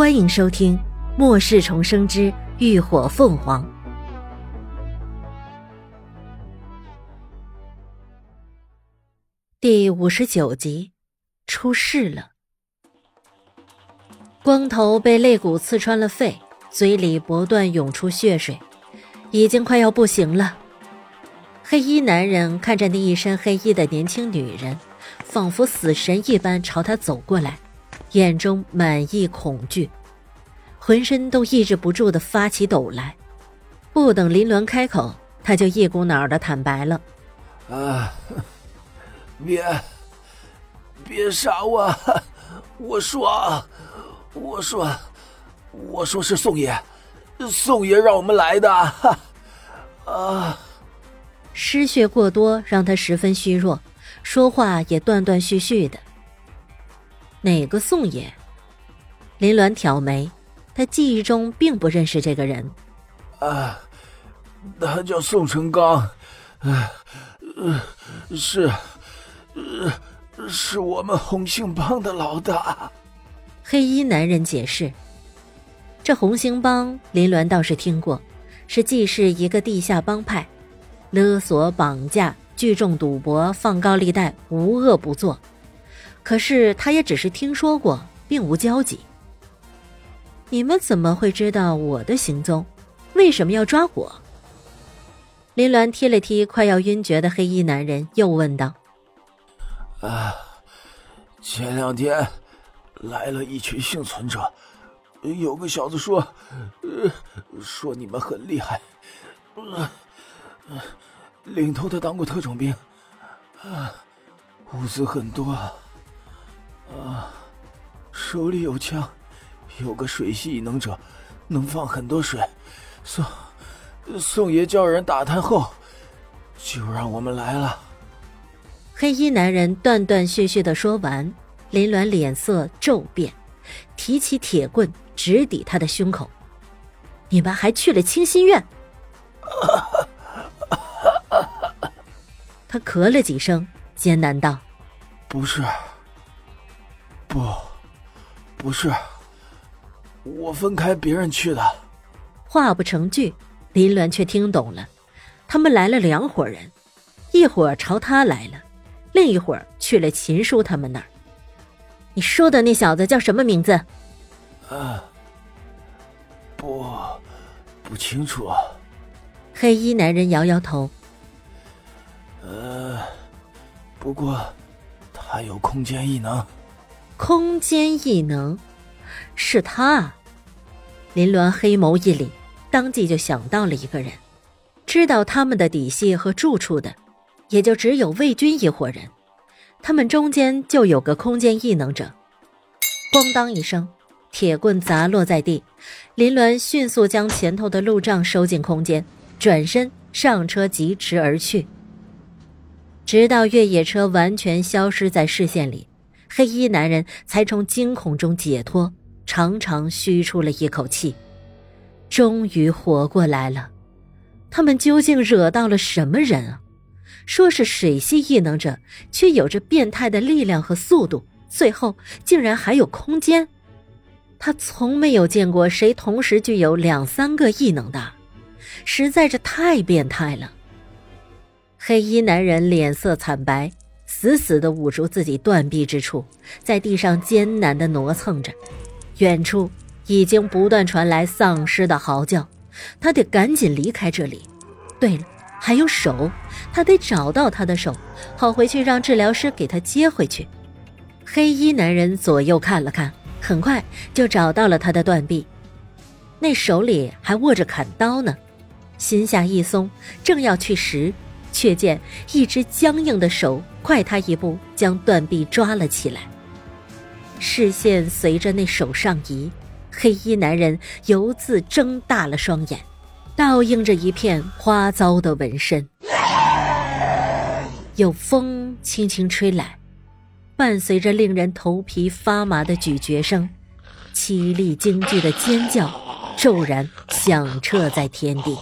欢迎收听《末世重生之浴火凤凰》第五十九集，出事了。光头被肋骨刺穿了肺，嘴里不断涌出血水，已经快要不行了。黑衣男人看着那一身黑衣的年轻女人，仿佛死神一般朝他走过来。眼中满溢恐惧，浑身都抑制不住的发起抖来。不等林鸾开口，他就一股脑的坦白了：“啊，别，别杀我！我说，我说，我说是宋爷，宋爷让我们来的。啊，失血过多让他十分虚弱，说话也断断续续的。”哪个宋爷？林鸾挑眉，他记忆中并不认识这个人。啊，他叫宋成刚，啊呃，是，呃是我们红星帮的老大。黑衣男人解释：“这红星帮，林鸾倒是听过，是既是一个地下帮派，勒索、绑架、聚众赌博、放高利贷，无恶不作。”可是他也只是听说过，并无交集。你们怎么会知道我的行踪？为什么要抓我？林鸾踢了踢快要晕厥的黑衣男人，又问道：“啊，前两天来了一群幸存者，有个小子说，呃，说你们很厉害，呃，领头的当过特种兵，啊，物资很多。”啊，手里有枪，有个水系异能者，能放很多水。宋宋爷叫人打探后，就让我们来了。黑衣男人断断续续的说完，林鸾脸色骤变，提起铁棍直抵他的胸口。你们还去了清心院？他咳了几声，艰难道：“不是。”不，不是，我分开别人去的。话不成句，林鸾却听懂了，他们来了两伙人，一伙朝他来了，另一伙去了秦叔他们那儿。你说的那小子叫什么名字？啊，不，不清楚。黑衣男人摇摇头。呃，不过他有空间异能。空间异能，是他。林鸾黑眸一凛，当即就想到了一个人，知道他们的底细和住处的，也就只有魏军一伙人。他们中间就有个空间异能者。咣当一声，铁棍砸落在地。林鸾迅速将前头的路障收进空间，转身上车疾驰而去，直到越野车完全消失在视线里。黑衣男人才从惊恐中解脱，长长吁出了一口气，终于活过来了。他们究竟惹到了什么人啊？说是水系异能者，却有着变态的力量和速度，最后竟然还有空间。他从没有见过谁同时具有两三个异能的，实在是太变态了。黑衣男人脸色惨白。死死地捂住自己断臂之处，在地上艰难地挪蹭着。远处已经不断传来丧尸的嚎叫，他得赶紧离开这里。对了，还有手，他得找到他的手，好回去让治疗师给他接回去。黑衣男人左右看了看，很快就找到了他的断臂，那手里还握着砍刀呢。心下一松，正要去拾。却见一只僵硬的手快他一步，将断臂抓了起来。视线随着那手上移，黑衣男人犹自睁大了双眼，倒映着一片花糟的纹身。有风轻轻吹来，伴随着令人头皮发麻的咀嚼声，凄厉惊惧的尖叫骤然响彻在天地。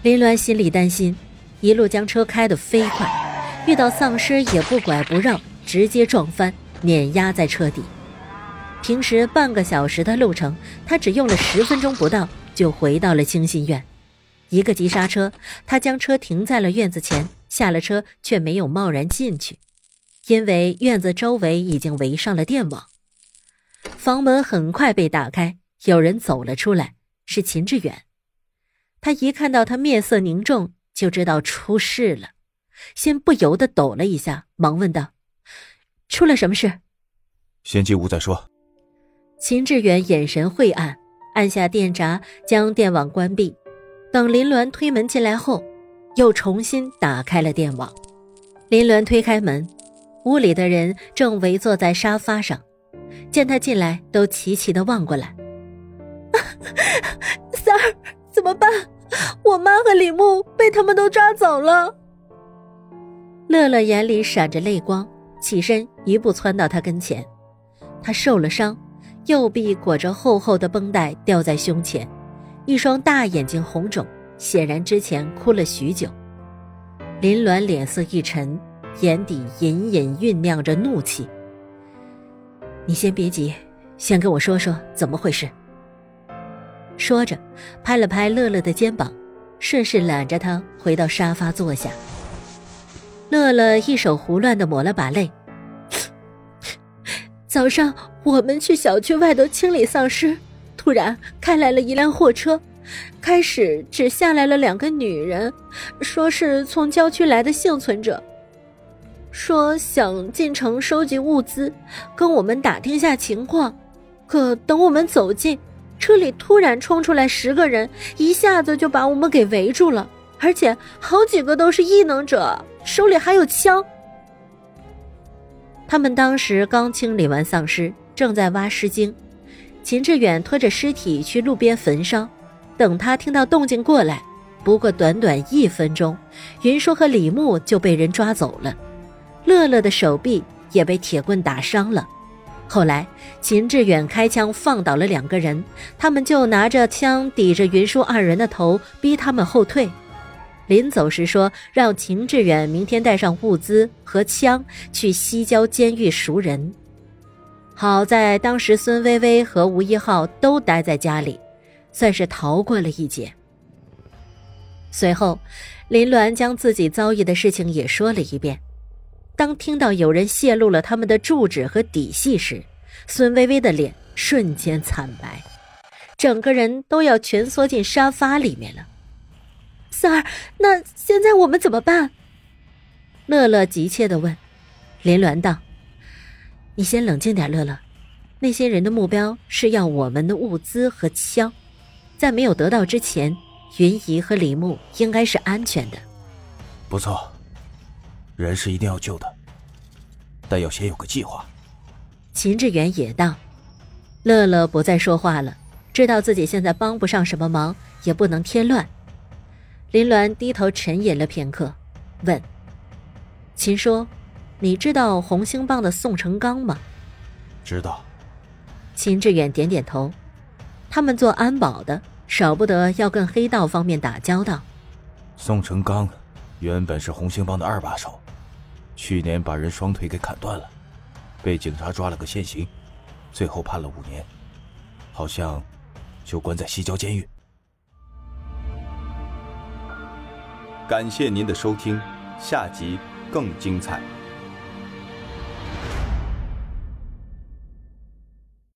林鸾心里担心，一路将车开得飞快，遇到丧尸也不拐不让，直接撞翻，碾压在车底。平时半个小时的路程，他只用了十分钟不到就回到了清心院。一个急刹车，他将车停在了院子前，下了车却没有贸然进去，因为院子周围已经围上了电网。房门很快被打开，有人走了出来，是秦志远。他一看到他面色凝重，就知道出事了，先不由得抖了一下，忙问道：“出了什么事？”先进屋再说。秦志远眼神晦暗，按下电闸，将电网关闭。等林鸾推门进来后，又重新打开了电网。林鸾推开门，屋里的人正围坐在沙发上，见他进来，都齐齐的望过来。怎么办？我妈和李牧被他们都抓走了。乐乐眼里闪着泪光，起身一步窜到他跟前。他受了伤。右臂裹着厚厚的绷带，吊在胸前，一双大眼睛红肿，显然之前哭了许久。林鸾脸色一沉，眼底隐隐酝酿着怒气。你先别急，先跟我说说怎么回事。说着，拍了拍乐乐的肩膀，顺势揽着他回到沙发坐下。乐乐一手胡乱的抹了把泪。早上我们去小区外头清理丧尸，突然开来了一辆货车，开始只下来了两个女人，说是从郊区来的幸存者，说想进城收集物资，跟我们打听下情况。可等我们走近，车里突然冲出来十个人，一下子就把我们给围住了，而且好几个都是异能者，手里还有枪。他们当时刚清理完丧尸，正在挖尸精。秦志远拖着尸体去路边焚烧。等他听到动静过来，不过短短一分钟，云舒和李牧就被人抓走了。乐乐的手臂也被铁棍打伤了。后来秦志远开枪放倒了两个人，他们就拿着枪抵着云舒二人的头，逼他们后退。临走时说：“让秦志远明天带上物资和枪去西郊监狱赎人。”好在当时孙薇薇和吴一浩都待在家里，算是逃过了一劫。随后，林鸾将自己遭遇的事情也说了一遍。当听到有人泄露了他们的住址和底细时，孙薇薇的脸瞬间惨白，整个人都要蜷缩进沙发里面了。三儿，那现在我们怎么办？乐乐急切的问。林鸾道：“你先冷静点，乐乐。那些人的目标是要我们的物资和枪，在没有得到之前，云姨和李牧应该是安全的。不错，人是一定要救的，但要先有个计划。”秦志远也道。乐乐不再说话了，知道自己现在帮不上什么忙，也不能添乱。林鸾低头沉吟了片刻，问：“秦说，你知道红星帮的宋成刚吗？”“知道。”秦志远点点头。他们做安保的，少不得要跟黑道方面打交道。宋成刚原本是红星帮的二把手，去年把人双腿给砍断了，被警察抓了个现行，最后判了五年，好像就关在西郊监狱。感谢您的收听，下集更精彩。